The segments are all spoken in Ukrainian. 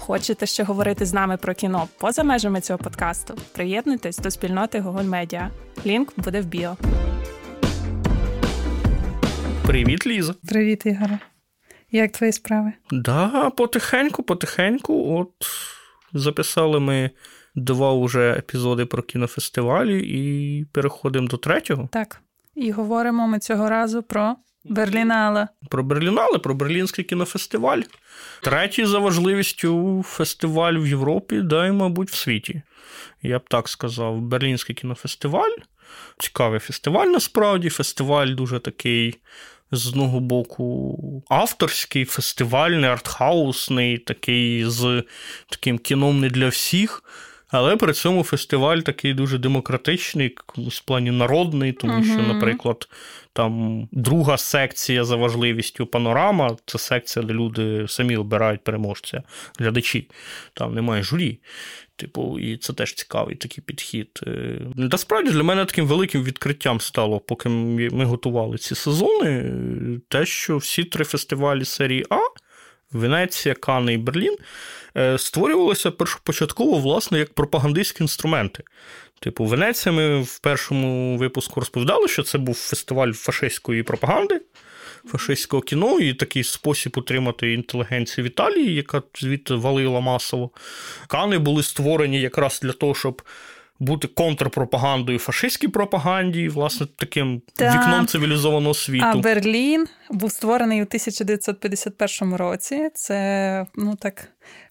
Хочете ще говорити з нами про кіно поза межами цього подкасту? Приєднуйтесь до спільноти Google Media. Лінк буде в біо. Привіт, Ліза. Привіт, Ігоре. Як твої справи? Да, потихеньку, потихеньку. От записали ми два уже епізоди про кінофестивалі і переходимо до третього. Так. І говоримо ми цього разу про Берлінале. Про Берлінале, про Берлінський кінофестиваль. Третій за важливістю фестиваль в Європі, да й, мабуть, в світі. Я б так сказав, Берлінський кінофестиваль. Цікавий фестиваль насправді. Фестиваль дуже такий. З одного боку, авторський, фестивальний, артхаусний, такий з таким кіном не для всіх. Але при цьому фестиваль такий дуже демократичний, в плані народний, тому uh-huh. що, наприклад, там друга секція за важливістю панорама це секція, де люди самі обирають переможця, глядачі. Там немає журі. Типу, і це теж цікавий такий підхід. Е, насправді для мене таким великим відкриттям стало, поки ми готували ці сезони, те, що всі три фестивалі серії А. Венеція, Кани і Берлін е, створювалися першопочатково, власне, як пропагандистські інструменти. Типу, Венеція ми в першому випуску розповідали, що це був фестиваль фашистської пропаганди, фашистського кіно, і такий спосіб утримати інтелігенцію в Італії, яка звідти валила масово. Кани були створені якраз для того, щоб бути контрпропагандою фашистській пропаганді, власне, таким Та, вікном цивілізованого світу. А Берлін був створений у 1951 році. Це ну так.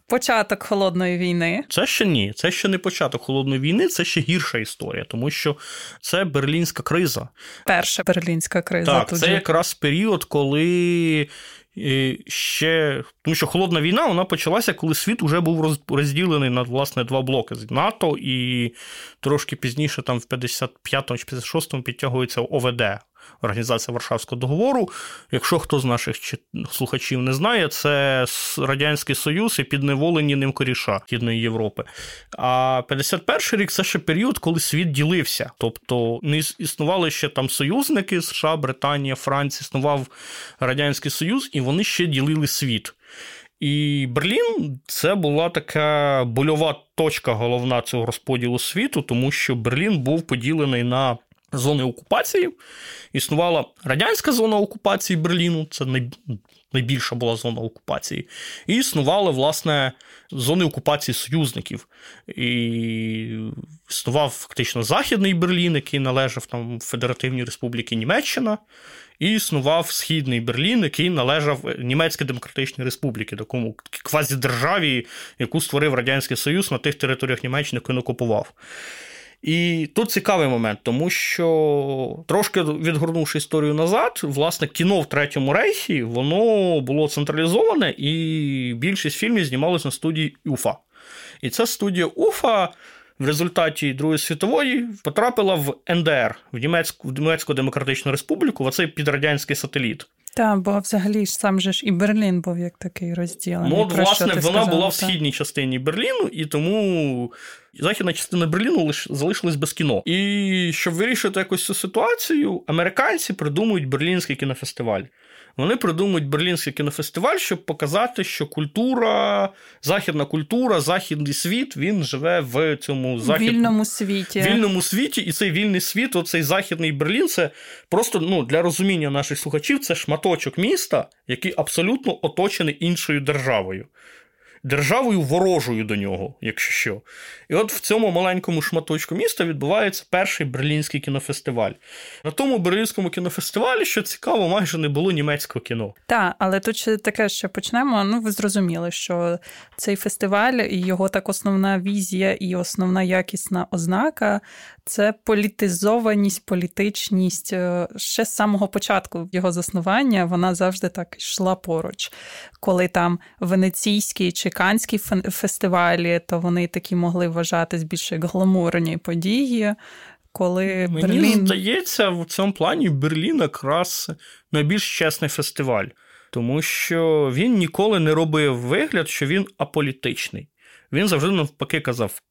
Початок холодної війни. Це ще ні. Це ще не початок холодної війни, це ще гірша історія, тому що це берлінська криза. Перша берлінська криза. Так, тут це же. якраз період, коли і ще тому, що холодна війна вона почалася, коли світ вже був розділений на власне два блоки з НАТО, і трошки пізніше, там в 55-му чи 56-му підтягується ОВД. Організація Варшавського договору. Якщо хто з наших слухачів не знає, це Радянський Союз і підневолені ним коріша Східної Європи. А 51 рік це ще період, коли світ ділився. Тобто не існували ще там союзники США, Британія, Франція, існував Радянський Союз, і вони ще ділили світ. І Берлін це була така больова точка головна цього розподілу світу, тому що Берлін був поділений на зони окупації. Існувала радянська зона окупації Берліну, це найбільша була зона окупації, і існували, власне, зони окупації союзників. І Існував фактично Західний Берлін, який належав там Федеративній Республіці Німеччина, і існував Східний Берлін, який належав Німецькій Демократичній Республіці, такому квазідержаві, яку створив Радянський Союз на тих територіях Німеччини, які він окупував. І тут цікавий момент, тому що трошки відгорнувши історію назад, власне, кіно в Третьому рейхі воно було централізоване, і більшість фільмів знімалися на студії Уфа. І ця студія Уфа. В результаті Другої світової потрапила в НДР в Німецьку в Німецьку Демократичну Республіку, в оцей підрадянський сателіт. Так, бо взагалі ж сам же ж і Берлін був як такий розділений. Ну, от, власне, вона сказав, була в східній частині Берліну, і тому західна частина Берліну лиш залишилась без кіно. І щоб вирішити якусь цю ситуацію, американці придумують берлінський кінофестиваль. Вони придумують Берлінський кінофестиваль, щоб показати, що культура, західна культура, західний світ він живе в цьому захід... вільному світі. Вільному світі, і цей вільний світ, оцей західний Берлін, це просто ну, для розуміння наших слухачів, це шматочок міста, який абсолютно оточений іншою державою державою ворожою до нього, якщо що. І от в цьому маленькому шматочку міста відбувається перший берлінський кінофестиваль. На тому берлінському кінофестивалі, що цікаво, майже не було німецького кіно. Так, але тут ще таке, що почнемо. Ну, ви зрозуміли, що цей фестиваль і його так основна візія і основна якісна ознака це політизованість, політичність. Е, ще з самого початку його заснування вона завжди так йшла поруч. Коли там венеційський чи канські фестивалі, то вони такі могли вважатись більше гламурні події. коли Мені Берлін... здається, в цьому плані Берлін якраз найбільш чесний фестиваль, тому що він ніколи не робив вигляд, що він аполітичний. Він завжди навпаки казав: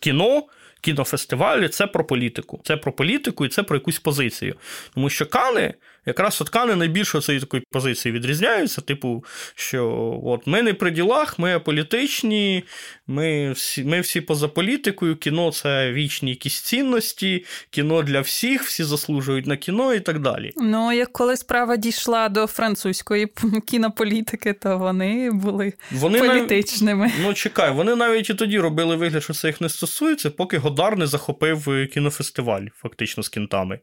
кіно кінофестивалі це про політику. Це про політику і це про якусь позицію. Тому що Кани, якраз от найбільше цієї такої позиції відрізняються. Типу, що от ми не при ділах, ми аполітичні, ми всі ми всі поза політикою, кіно це вічні якісь цінності, кіно для всіх, всі заслужують на кіно і так далі. Ну, як коли справа дійшла до французької кінополітики, то вони були вони політичними. Нав... Ну, чекай, вони навіть і тоді робили вигляд, що це їх не стосується, поки Годар не захопив е, кінофестиваль, фактично з кінтами.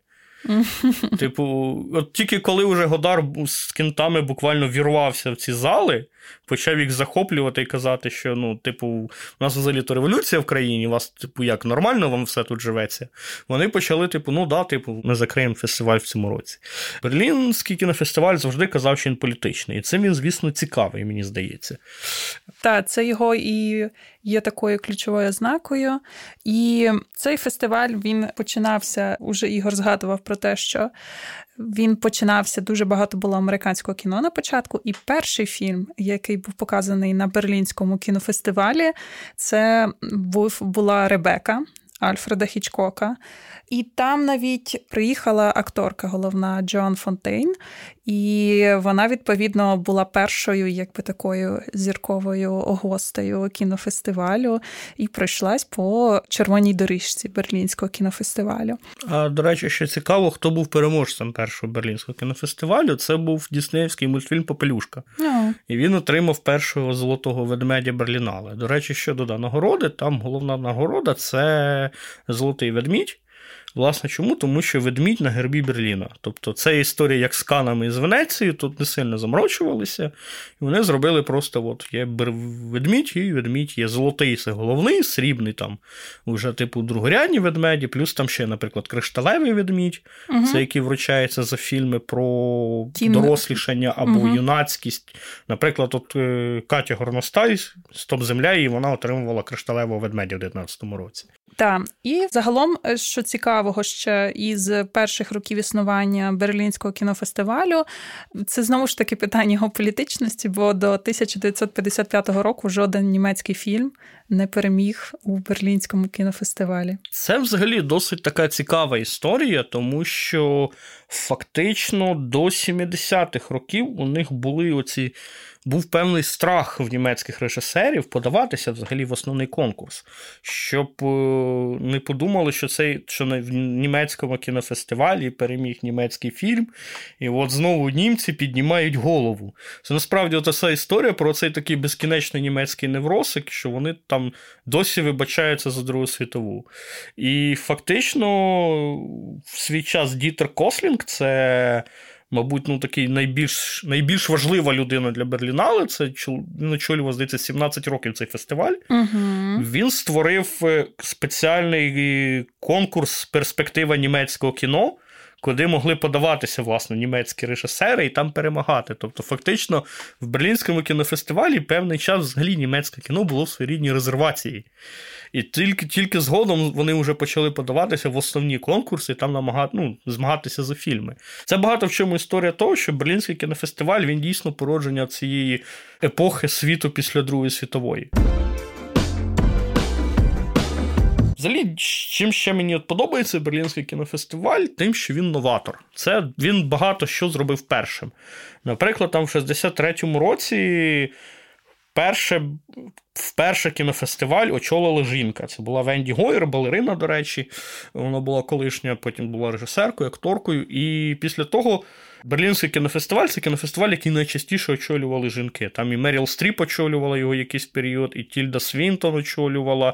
Типу, от тільки коли вже Годар з кінтами буквально вірвався в ці зали, почав їх захоплювати і казати, що ну, типу, у нас взагалі то революція в країні, у вас, типу, як нормально вам все тут живеться. Вони почали, типу, ну да, типу, ми закриємо фестиваль в цьому році. Берлінський кінофестиваль завжди казав, що він політичний. І цим він, звісно, цікавий, мені здається. Так, це його і є такою ключовою ознакою. І цей фестиваль він починався, уже Ігор згадував про те, що він починався дуже багато було американського кіно на початку. І перший фільм, який був показаний на Берлінському кінофестивалі, це був була Ребека Альфреда Хічкока. І там навіть приїхала акторка головна Джоан Фонтейн, і вона, відповідно, була першою, якби такою зірковою гостею кінофестивалю і пройшлась по червоній доріжці Берлінського кінофестивалю. А до речі, що цікаво, хто був переможцем першого берлінського кінофестивалю, це був Діснеївський мультфільм Попелюшка. Yeah. І він отримав першого золотого ведмедя Берлінале. До речі, щодо нагороди, там головна нагорода це золотий ведмідь. Власне, чому? Тому що ведмідь на гербі Берліна. Тобто це історія як з канами з Венеції, тут не сильно заморочувалися. І вони зробили просто: от є ведмідь, і ведмідь є золотий, це головний, срібний там вже типу другорядні ведмеді, плюс там ще, наприклад, кришталевий ведмідь, угу. це який вручається за фільми про Кін... дорослішання або угу. юнацькість. Наприклад, от е, Катя Горностай Стоп Земля, і вона отримувала кришталевого ведмедя в 2019 році. Так, і загалом, е, що цікавого ще із перших років існування Берлінського кінофестивалю, це знову ж таки питання його політичності, бо до 1955 року жоден німецький фільм не переміг у Берлінському кінофестивалі. Це взагалі досить така цікава історія, тому що фактично до 70-х років у них були оці був певний страх в німецьких режисерів подаватися взагалі в основний конкурс, щоб е, не подумали, що цей що в німецькому кінофестивалі переміг німецький фільм, і от знову німці піднімають голову. Це насправді ця історія про цей такий безкінечний німецький невросик, що вони там досі вибачаються за Другу світову. І фактично в свій час Дітер Кослінг це мабуть, ну такий найбільш найбільш важлива людина для Берлінале. Це він очолював, здається, 17 років цей фестиваль. Угу. Він створив е, спеціальний е, конкурс перспектива німецького кіно. Куди могли подаватися власне німецькі режисери і там перемагати. Тобто, фактично, в Берлінському кінофестивалі певний час взагалі німецьке кіно було в своєрідній резервації. І тільки тільки згодом вони вже почали подаватися в основні конкурси і там намагати, ну, змагатися за фільми. Це багато в чому історія того, що Берлінський кінофестиваль він дійсно породження цієї епохи світу після Другої світової. Взагалі, чим ще мені от подобається Берлінський кінофестиваль, тим, що він новатор. Це він багато що зробив першим. Наприклад, там в 63-му році перше Вперше кінофестиваль очолила жінка. Це була Венді Гойер, балерина, до речі. Вона була колишня, потім була режисеркою, акторкою. І після того Берлінський кінофестиваль це кінофестиваль, який найчастіше очолювали жінки. Там і Меріл Стріп очолювала його якийсь період, і Тільда Свінтон очолювала,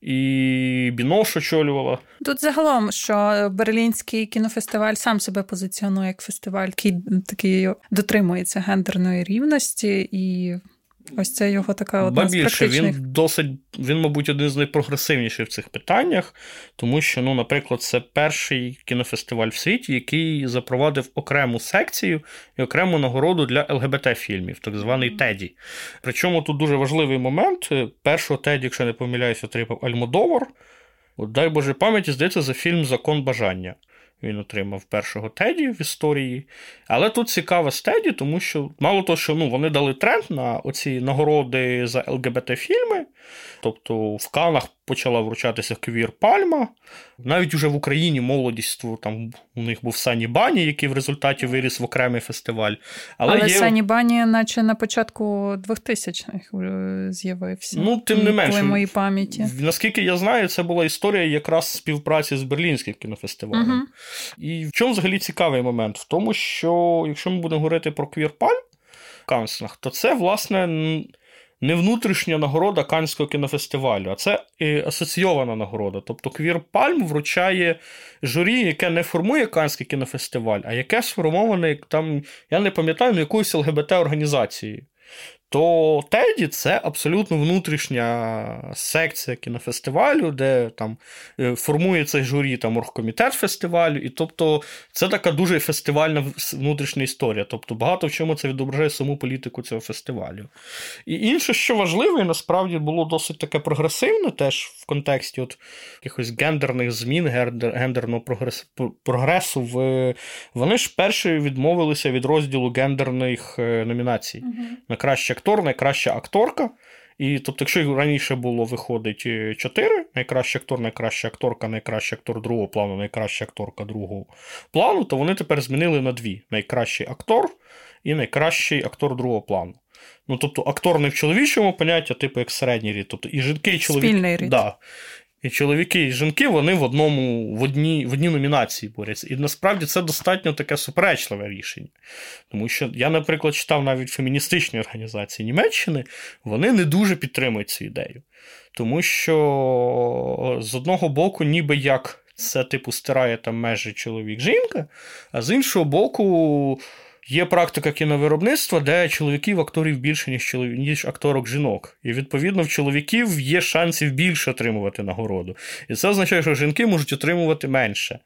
і Бінош очолювала. Тут загалом, що Берлінський кінофестиваль сам себе позиціонує як фестиваль, який такий дотримується гендерної рівності і. Ось це його така одна з більше, Він досить, він, мабуть, один з найпрогресивніших в цих питаннях, тому що, ну, наприклад, це перший кінофестиваль в світі, який запровадив окрему секцію і окрему нагороду для ЛГБТ-фільмів, так званий Теді. Причому тут дуже важливий момент: першого Теді, якщо не помиляюся, отримав Альмодовар. От дай Боже пам'яті, здається, за фільм Закон бажання. Він отримав першого Теді в історії. Але тут цікаво з Теді, тому що мало того, що ну, вони дали тренд на оці нагороди за ЛГБТ-фільми. Тобто в Канах почала вручатися Квір Пальма. Навіть уже в Україні молодість там у них був Sunny Bunny, який в результаті виріс в окремий фестиваль. Але, Але є... Сані Bunny, наче на початку 2000-х з'явився. Ну, тим не менше, моїй пам'яті. Наскільки я знаю, це була історія якраз співпраці з Берлінським кінофестивалем. Угу. І в чому взагалі цікавий момент? В тому, що якщо ми будемо говорити про Квір Пальм в Канснах, то це, власне не внутрішня нагорода Канського кінофестивалю, а це асоційована нагорода. Тобто Квір Пальм вручає журі, яке не формує Канський кінофестиваль, а яке сформоване там, я не пам'ятаю, ну, якоюсь ЛГБТ-організацією то Теді це абсолютно внутрішня секція кінофестивалю, де там е, формується журі там оргкомітет фестивалю. І тобто це така дуже фестивальна внутрішня історія. Тобто багато в чому це відображає саму політику цього фестивалю. І інше, що важливо, і насправді було досить таке прогресивне, теж в контексті от якихось гендерних змін, гендерного прогресу. В... Вони ж перші відмовилися від розділу гендерних е, номінацій. Угу. На краще актор, найкраща акторка. І тобто, якщо раніше було виходить е, чотири: найкращий актор, найкраща акторка, найкращий актор другого плану, найкраща акторка другого плану, то вони тепер змінили на дві: найкращий актор і найкращий актор другого плану. Ну, тобто, актор не в чоловічому поняття, типу як середній рід. Тобто і жінки, і чоловіки. Спільний рід. Да. І чоловіки, і жінки вони в одному, в одній в одній номінації борються. І насправді це достатньо таке суперечливе рішення. Тому що я, наприклад, читав навіть феміністичні організації Німеччини, вони не дуже підтримують цю ідею. Тому що з одного боку, ніби як це, типу, стирає там межі чоловік-жінка, а з іншого боку. Є практика кіновиробництва, де чоловіків акторів більше, ніж чоловік, ніж акторок жінок. І відповідно в чоловіків є шансів більше отримувати нагороду. І це означає, що жінки можуть отримувати менше.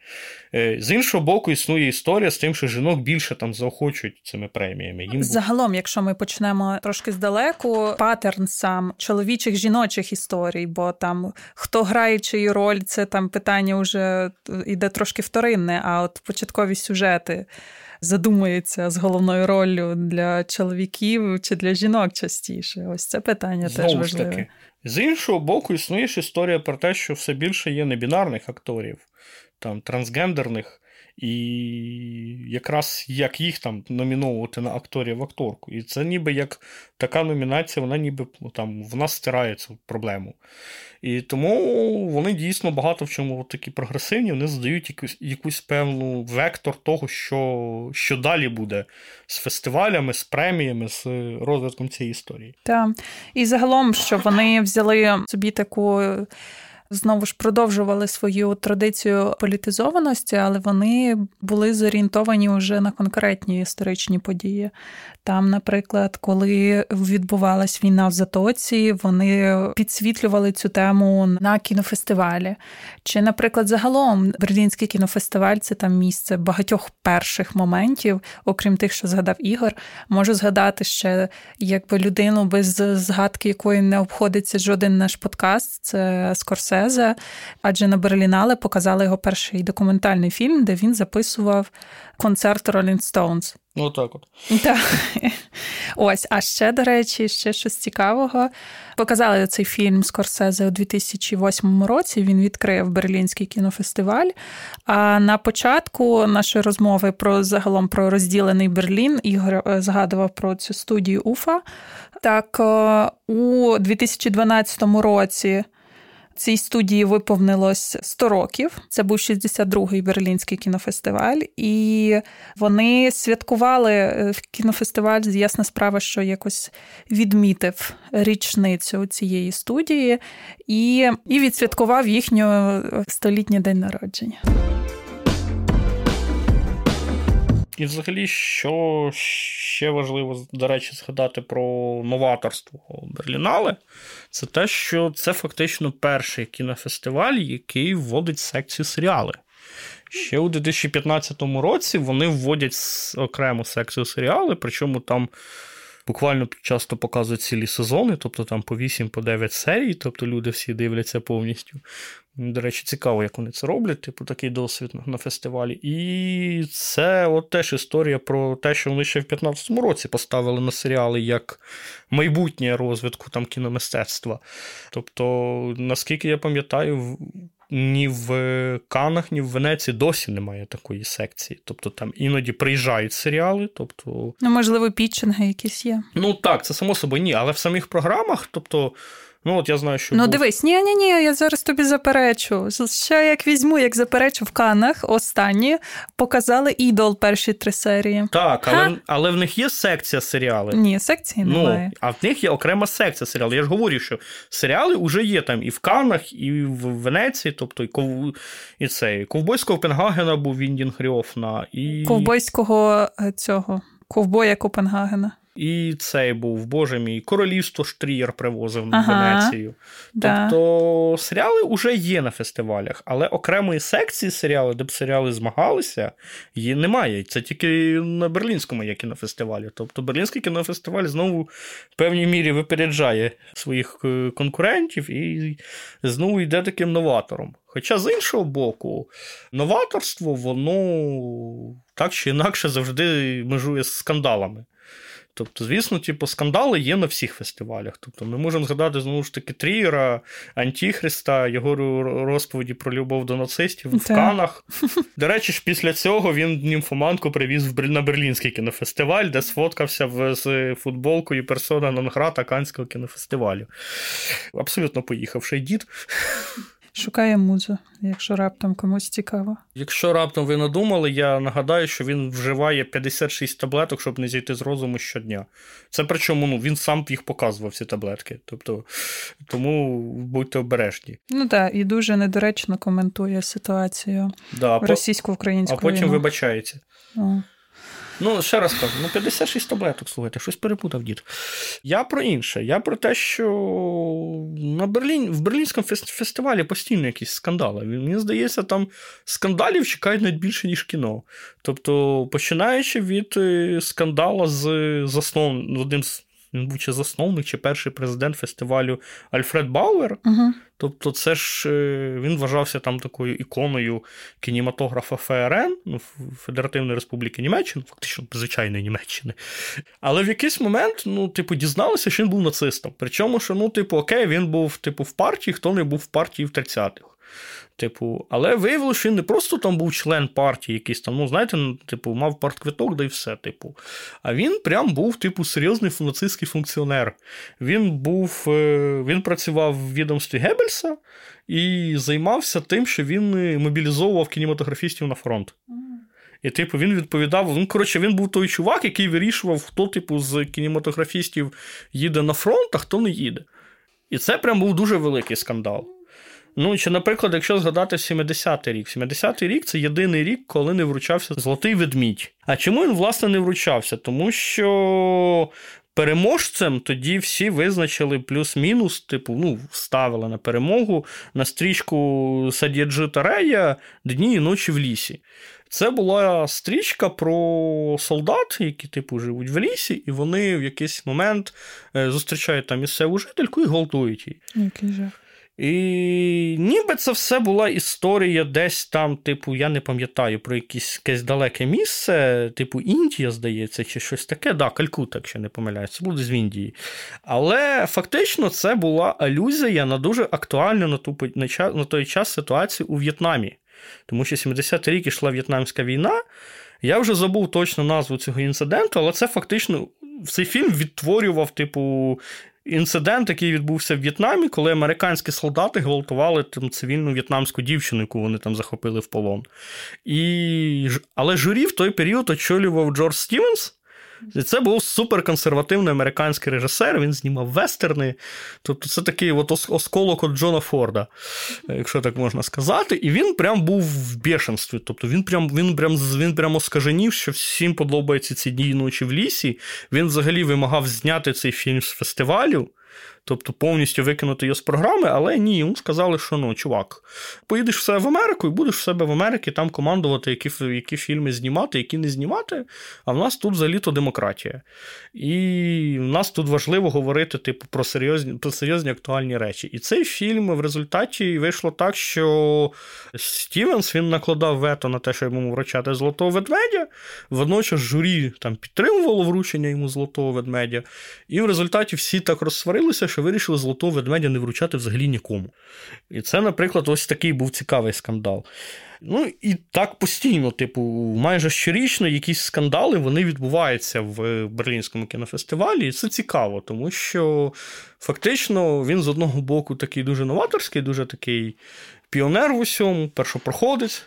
Е, з іншого боку, існує історія з тим, що жінок більше там заохочують цими преміями. Їм Загалом, якщо ми почнемо трошки здалеку, паттерн сам чоловічих жіночих історій, бо там хто грає чию роль, це там питання вже йде трошки вторинне, а от початкові сюжети задумується з головною роллю для чоловіків чи для жінок частіше. Ось це питання Знову теж важливе. Таки. З іншого боку, існує ж історія про те, що все більше є небінарних акторів, там трансгендерних. І якраз як їх там номіновувати на акторів акторку. І це ніби як така номінація, вона ніби ну, там в нас стирає цю проблему. І тому вони дійсно багато в чому такі прогресивні, вони задають якусь якусь певну вектор того, що що далі буде з фестивалями, з преміями, з розвитком цієї історії. Так. І загалом, що вони взяли собі таку знову ж продовжували свою традицію політизованості, але вони були зорієнтовані вже на конкретні історичні події. Там, наприклад, коли відбувалась війна в Затоці, вони підсвітлювали цю тему на кінофестивалі. Чи, наприклад, загалом Берлінський кінофестиваль це там місце багатьох перших моментів, окрім тих, що згадав Ігор. Можу згадати ще якби людину, без згадки якої не обходиться жоден наш подкаст. Це Скорсезе, адже на Берлінале показали його перший документальний фільм, де він записував концерт Rolling Stones. Ну, так от. Так. Ось, а ще, до речі, ще щось цікавого. Показали цей фільм Скорсезе у 2008 році. Він відкрив Берлінський кінофестиваль. А на початку нашої розмови про загалом про розділений Берлін Ігор е, згадував про цю студію Уфа. Так, е, у 2012 році Цій студії виповнилось 100 років. Це був 62-й берлінський кінофестиваль, і вони святкували в кінофестиваль. Ясна справа, що якось відмітив річницю цієї студії і, і відсвяткував їхню столітній день народження. І, взагалі, що ще важливо, до речі, згадати про новаторство Берлінале, це те, що це фактично перший кінофестиваль, який вводить секцію серіали. Ще у 2015 році вони вводять окрему секцію серіали, причому там буквально часто показують цілі сезони, тобто там по 8 по 9 серій, тобто люди всі дивляться повністю. До речі, цікаво, як вони це роблять, типу такий досвід на фестивалі. І це от теж історія про те, що вони ще в 15-му році поставили на серіали як майбутнє розвитку там кіномистецтва. Тобто, наскільки я пам'ятаю, ні в Канах, ні в Венеції досі немає такої секції. Тобто там іноді приїжджають серіали. тобто... Ну, можливо, пітчинги якісь є. Ну так, це само собою ні, але в самих програмах, тобто. Ну, от я знаю, що. Ну, був... дивись, ні, ні, ні, я зараз тобі заперечу. Ще як візьму, як заперечу в Канах, останні показали ідол перші три серії. Так, але але в них є секція серіали. Ні, секції ну. А в них є окрема секція серіалів. Я ж говорю, що серіали вже є там і в Канах, і в Венеції, тобто і ков... і це, і Ковбойського Пенгагена був Віндін Хріофна, і. Ковбойського е, цього ковбоя Копенгагена. І цей був, боже мій, королівство Штрієр привозив ага, в Венецію. Да. Тобто серіали вже є на фестивалях, але окремої секції серіали, де б серіали змагалися, її немає. Це тільки на Берлінському є кінофестивалі. Тобто Берлінський кінофестиваль знову в певній мірі випереджає своїх е, конкурентів і знову йде таким новатором. Хоча, з іншого боку, новаторство, воно так чи інакше завжди межує з скандалами. Тобто, звісно, типу, скандали є на всіх фестивалях. Тобто, ми можемо згадати знову ж таки Трієра, Антіхриста, його розповіді про любов до нацистів в Канах. До речі, ж після цього він німфоманку привіз на Берлінський кінофестиваль, де сфоткався з футболкою персона Нонграта Канського кінофестивалю. Абсолютно поїхавший дід. Шукає музу, якщо раптом комусь цікаво. Якщо раптом ви надумали, я нагадаю, що він вживає 56 таблеток, щоб не зійти з розуму щодня. Це причому ну, він сам їх показував, ці таблетки. Тобто, Тому будьте обережні. Ну так, і дуже недоречно коментує ситуацію да, російсько-українську. А потім війну. вибачається. О. Ну, ще раз кажу, ну 56 таблеток, слухайте, щось перепутав дід. Я про інше. Я про те, що на Берлін, в Берлінському фестивалі постійно якісь скандали. Мені здається, там скандалів чекають навіть більше, ніж кіно. Тобто, починаючи від е, скандала з заснов... одним з він був чи засновник, чи перший президент фестивалю Альфред Бауер. Угу. Тобто, це ж е, він вважався там такою іконою кінематографа ФРН, ну, Федеративної Республіки Німеччини, фактично звичайної Німеччини. Але в якийсь момент, ну, типу, дізналися, що він був нацистом. Причому, що, ну, типу, окей, він був типу, в партії, хто не був в партії в 30-х. Типу, але виявилося, що він не просто там був член партії, якийсь там, ну, знаєте, типу, мав партквиток, да й все, типу. А він прям був, типу, серйозний нацистський функціонер. Він був, е, він працював в відомстві Геббельса і займався тим, що він е, мобілізовував кінематографістів на фронт. І, типу, він відповідав. Він, коротше, він був той чувак, який вирішував, хто, типу, з кінематографістів їде на фронт, а хто не їде. І це прям був дуже великий скандал. Ну, чи, наприклад, якщо згадати 70-й рік, 70-й рік це єдиний рік, коли не вручався золотий ведмідь. А чому він, власне, не вручався? Тому що. Переможцем тоді всі визначили плюс-мінус, типу, ну, ставили на перемогу на стрічку Садєджи Тарея Дні і ночі в лісі. Це була стрічка про солдат, які, типу, живуть в лісі, і вони в якийсь момент е, зустрічають там місцеву жительку і гвалтують її. Який жах. І ніби це все була історія десь там, типу, я не пам'ятаю про якесь, далеке місце, типу Індія, здається, чи щось таке. Да, Калькута, якщо не помиляюсь, буде з Індії. Але фактично це була алюзія на дуже актуальну на, ту, на той час ситуацію у В'єтнамі. Тому що 70-й рік ішла В'єтнамська війна. Я вже забув точно назву цього інциденту, але це фактично цей фільм відтворював, типу, інцидент, який відбувся в В'єтнамі, коли американські солдати гвалтували там цивільну в'єтнамську дівчину, яку вони там захопили в полон. І... Але журі в той період очолював Джордж Стівенс. І це був суперконсервативний американський режисер, він знімав вестерни. Тобто це такий от осколок от Джона Форда, якщо так можна сказати. І він прям був в бешенстві. Тобто він прям він прям, він прям оскаженів, що всім подобаються ці дні і ночі в лісі. Він взагалі вимагав зняти цей фільм з фестивалю. Тобто повністю викинути його з програми, але ні, йому сказали, що ну, чувак, поїдеш все в Америку і будеш в себе в Америці там командувати, які які фільми знімати, які не знімати. А в нас тут взагалі-то демократія. І в нас тут важливо говорити типу, про серйозні про серйозні актуальні речі. І цей фільм в результаті вийшло так, що Стівенс він накладав вето на те, що йому вручати золотого ведмедя. Водночас журі там підтримувало вручення йому золотого ведмедя. І в результаті всі так розсварилися, що вирішили золотого ведмедя не вручати взагалі нікому. І це, наприклад, ось такий був цікавий скандал. Ну і так постійно, типу, майже щорічно якісь скандали вони відбуваються в Берлінському кінофестивалі, і це цікаво, тому що фактично він з одного боку такий дуже новаторський, дуже такий піонер в усьому, першопроходець.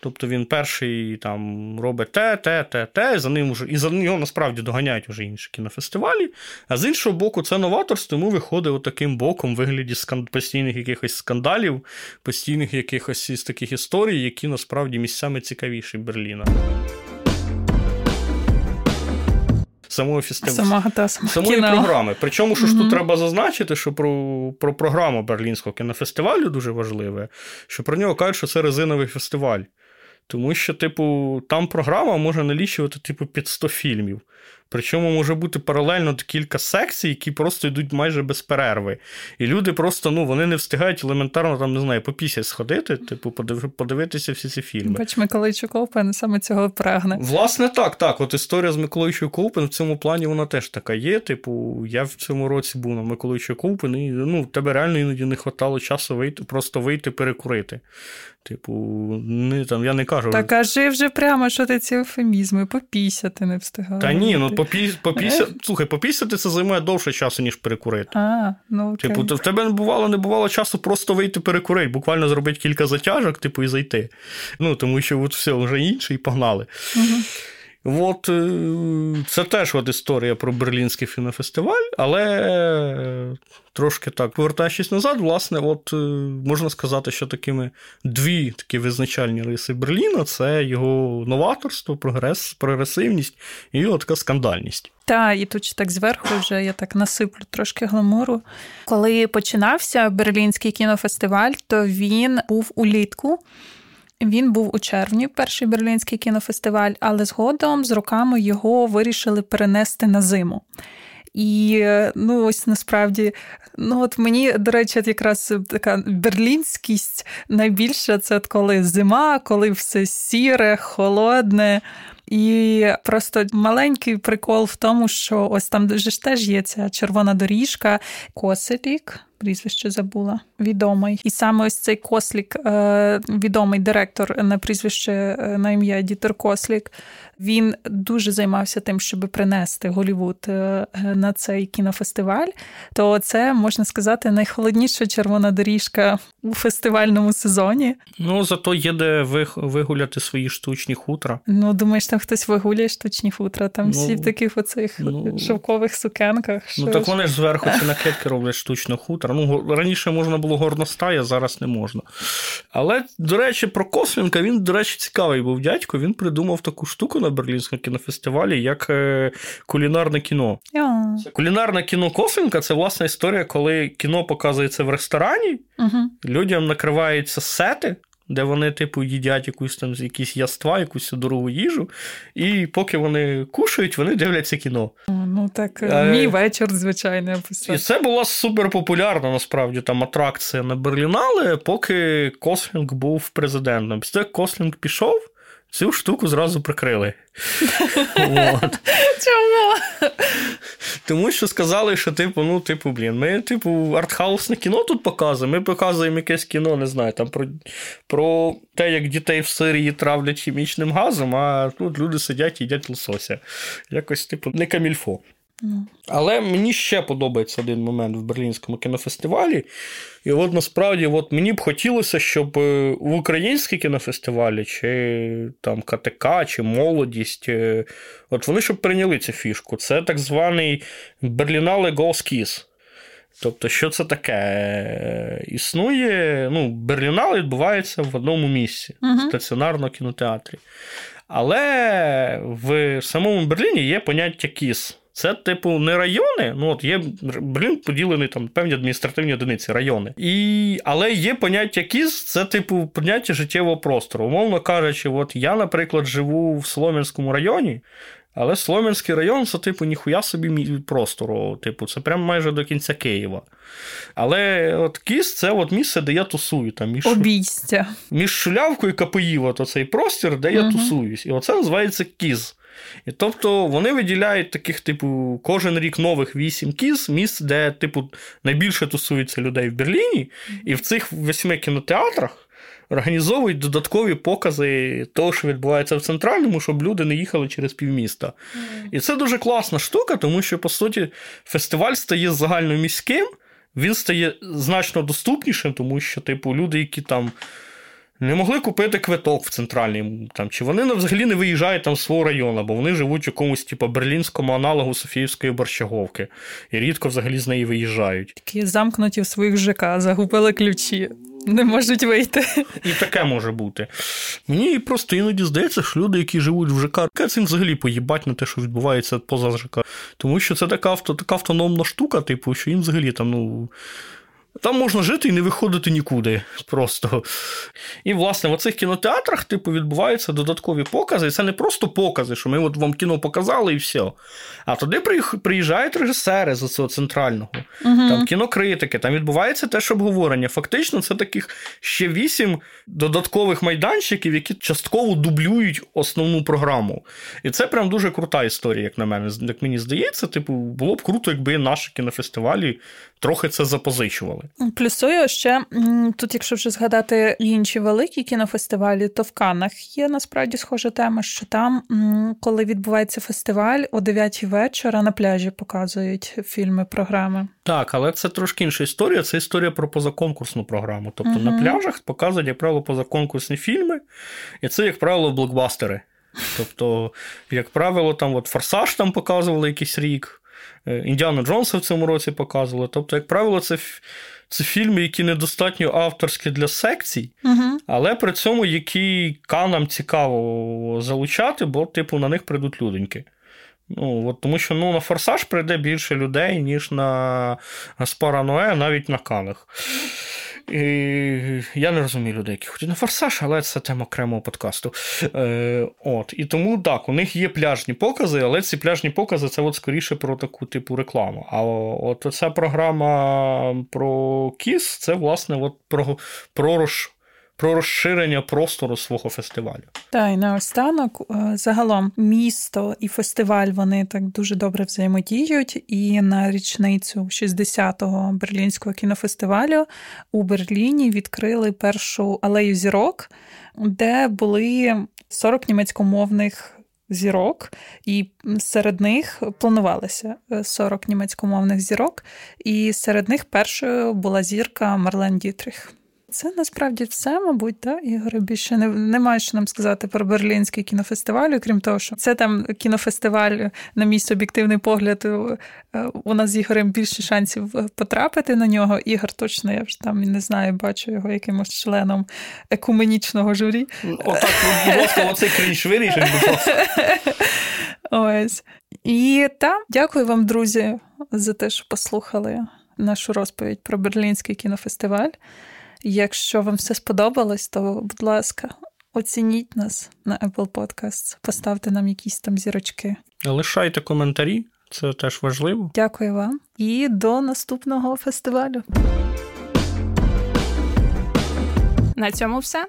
Тобто він перший там робить те, те, те, те, за ним вже, і за нього насправді доганяють вже інші кінофестивалі. А з іншого боку, це новаторство тому виходить отаким боком в вигляді постійних якихось скандалів, постійних якихось із таких історій, які насправді місцями цікавіші Берліна. Самого фестивалю. Самого, та, самого самої кіно. програми. Причому, що ж mm-hmm. тут треба зазначити, що про про програму Берлінського кінофестивалю дуже важливе, що про нього кажуть, що це резиновий фестиваль. Тому що, типу, там програма може налічувати, типу, під 100 фільмів. Причому може бути паралельно кілька секцій, які просто йдуть майже без перерви. І люди просто ну, вони не встигають елементарно там, не знаю, по пісі сходити, типу, подивитися всі ці фільми. Бач, Миколайчук Оупен саме цього прагне. Власне, так, так. От історія з Миколайчук Оупен в цьому плані вона теж така є. Типу, я в цьому році був на Миколайчук Оупен, і ну, тебе реально іноді не вистачало часу вийти, просто вийти перекурити. Типу, не, там, я не кажу. Та кажи вже прямо, що ти ці ефемізми, попісяти не встигав. Та ні, ну попі... попіся... слухай, попісяти це займає довше часу, ніж перекурити. А, ну окей. Типу, в тебе не бувало, не бувало часу просто вийти перекурити, буквально зробити кілька затяжок, типу, і зайти. Ну, тому що от все, вже інше, і погнали. Угу. От е, це теж от історія про Берлінський кінофестиваль, але е, трошки так, повертаючись назад, власне, от е, можна сказати, що такими дві такі визначальні риси Берліна це його новаторство, прогрес, прогресивність і його така скандальність. Та, і тут так зверху вже я так насиплю трошки гламуру. Коли починався Берлінський кінофестиваль, то він був улітку. Він був у червні, перший берлінський кінофестиваль, але згодом з роками його вирішили перенести на зиму. І ну ось насправді, ну от мені, до речі, якраз така берлінськість найбільша це коли зима, коли все сіре, холодне. І просто маленький прикол в тому, що ось там ж теж є ця червона доріжка, Коселік, прізвище забула, відомий. І саме ось цей Кослік, е, відомий директор на прізвище е, на ім'я Дітер Кослік. Він дуже займався тим, щоб принести Голівуд е, на цей кінофестиваль. То це можна сказати найхолодніша червона доріжка у фестивальному сезоні. Ну зато є де вигуляти свої штучні хутра. Ну думаєш, там хтось вигуляє штучні хутра, там ну, всі в таких оцих ну, шовкових сукенках. Ну, що так вони ж зверху ці накидки роблять штучно хутра. Ну раніше можна було горностая, зараз не можна. Але, до речі, про Косвінка він, до речі, цікавий був дядько. Він придумав таку штуку на Берлінському кінофестивалі, як е, кулінарне кіно. Yeah. Кулінарне кіно Косвінка це власна історія, коли кіно показується в ресторані, uh-huh. людям накриваються сети де вони, типу, їдять якусь там якісь яства, якусь дорогу їжу, і поки вони кушають, вони дивляться кіно. Ну так, а, мій вечір, звичайно, описав. І це була суперпопулярна насправді там атракція на Берлінале, поки Кослінг був президентом. Після Кослінг пішов. Цю штуку зразу прикрили. От. Чому? Тому що сказали, що, типу, ну, типу, блін, ми, типу, артхаусне кіно тут показуємо. Ми показуємо якесь кіно, не знаю, там про про те, як дітей в Сирії травлять хімічним газом, а тут люди сидять і їдять лосося. Якось, типу, не камільфо. Ну. Але мені ще подобається один момент в Берлінському кінофестивалі. І от насправді от мені б хотілося, щоб е, в українській кінофестивалі, чи там КТК, чи молодість, е, от вони щоб прийняли цю фішку. Це так званий Берлінале Голскіс. Тобто, що це таке? Е, існує, ну, Берлінале відбувається в одному місці, uh-huh. в стаціонарному кінотеатрі. Але в самому Берліні є поняття кіс. Це, типу, не райони. Ну, от є Берлін поділений там певні адміністративні одиниці, райони. І... Але є поняття кіз, це, типу, поняття життєвого простору. Умовно кажучи, от я, наприклад, живу в Солом'янському районі. Але Слом'янський район це, типу, ніхуя собі простору. Типу, це прямо майже до кінця Києва. Але от Кіс це от місце, де я тусую. Там, між, Обійстя. Між Шулявкою і Капоїва, то цей простір, де я угу. тусуюсь. І оце називається Кіз. І тобто вони виділяють таких, типу, кожен рік нових вісім кіз, місць, де, типу, найбільше тусується людей в Берліні, і в цих восьми кінотеатрах організовують додаткові покази того, що відбувається в центральному, щоб люди не їхали через півміста. Mm. І це дуже класна штука, тому що, по суті, фестиваль стає загальноміським, він стає значно доступнішим, тому що, типу, люди, які там. Не могли купити квиток в центральній, там, чи вони взагалі не виїжджають там з свого району, бо вони живуть у якомусь типу, берлінському аналогу Софіївської борщаговки і рідко взагалі з неї виїжджають. Такі замкнуті в своїх ЖК, загубили ключі не можуть вийти. І таке може бути. Мені просто іноді здається, що люди, які живуть в ЖК, цим взагалі поїбать на те, що відбувається поза ЖК. Тому що це така авто, така автономна штука, типу, що їм взагалі там, ну. Там можна жити і не виходити нікуди просто. І, власне, в оцих кінотеатрах, типу, відбуваються додаткові покази. І це не просто покази, що ми от вам кіно показали і все. А туди приїжджають режисери з цього центрального, угу. там кінокритики, там відбувається теж обговорення. Фактично, це таких ще вісім додаткових майданчиків, які частково дублюють основну програму. І це прям дуже крута історія, як на мене. Як мені здається, типу, було б круто, якби наші кінофестивалі трохи це запозичували. Плюсую ще тут, якщо вже згадати інші великі кінофестивалі, то в Канах є насправді схожа тема, що там, коли відбувається фестиваль, о 9 вечора на пляжі показують фільми, програми. Так, але це трошки інша історія. Це історія про позаконкурсну програму. Тобто угу. на пляжах показують, як правило, позаконкурсні фільми, і це, як правило, блокбастери. Тобто, як правило, там от Форсаж там показували якийсь рік. Е, Індіану Джонса в цьому році показували. Тобто, як правило, це це фільми, які недостатньо авторські для секцій, угу. але при цьому які канам цікаво залучати, бо, типу, на них прийдуть люденьки. Ну, от, Тому що ну, на форсаж прийде більше людей, ніж на Спара Ное, навіть на канах. І Я не розумію людей, які ходять на форсаж, але це тема окремого подкасту. Е, от. І тому так, у них є пляжні покази, але ці пляжні покази це от скоріше про таку типу рекламу. А от ця програма про Кіс це, власне, от про, про про розширення простору свого фестивалю. Та й наостанок е, загалом місто і фестиваль вони так дуже добре взаємодіють. І на річницю 60-го берлінського кінофестивалю у Берліні відкрили першу алею зірок, де були 40 німецькомовних. Зірок, і серед них планувалося 40 німецькомовних зірок, і серед них першою була зірка Марлен Дітрих. Це насправді все, мабуть, так, Ігоре, більше не немає що нам сказати про Берлінський кінофестиваль, крім того, що це там кінофестиваль, на мій суб'єктивний погляд, е, у нас з Ігорем більше шансів потрапити на нього. Ігор точно, я вже там не знаю, бачу його якимось членом екуменічного журі. Отак, будь ласка, оцей крінж вирішить, будь ласка. Ось. І так, дякую вам, друзі, за те, що послухали нашу розповідь про Берлінський кінофестиваль. Якщо вам все сподобалось, то, будь ласка, оцініть нас на Apple Podcasts, поставте нам якісь там зірочки. Лишайте коментарі, це теж важливо. Дякую вам і до наступного фестивалю. На цьому все.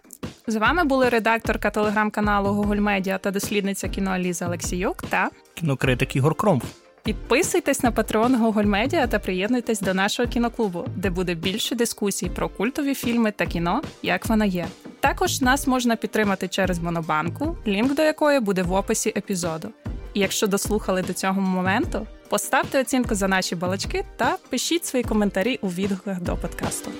З вами були редакторка телеграм-каналу Google Media та дослідниця кіно Аліза Олексіюк та кінокритик Ігор Кромф. Підписуйтесь на патрон Google Media та приєднуйтесь до нашого кіноклубу, де буде більше дискусій про культові фільми та кіно, як вона є. Також нас можна підтримати через Монобанку, лінк до якої буде в описі епізоду. І якщо дослухали до цього моменту, поставте оцінку за наші балачки та пишіть свої коментарі у відгуках до подкасту.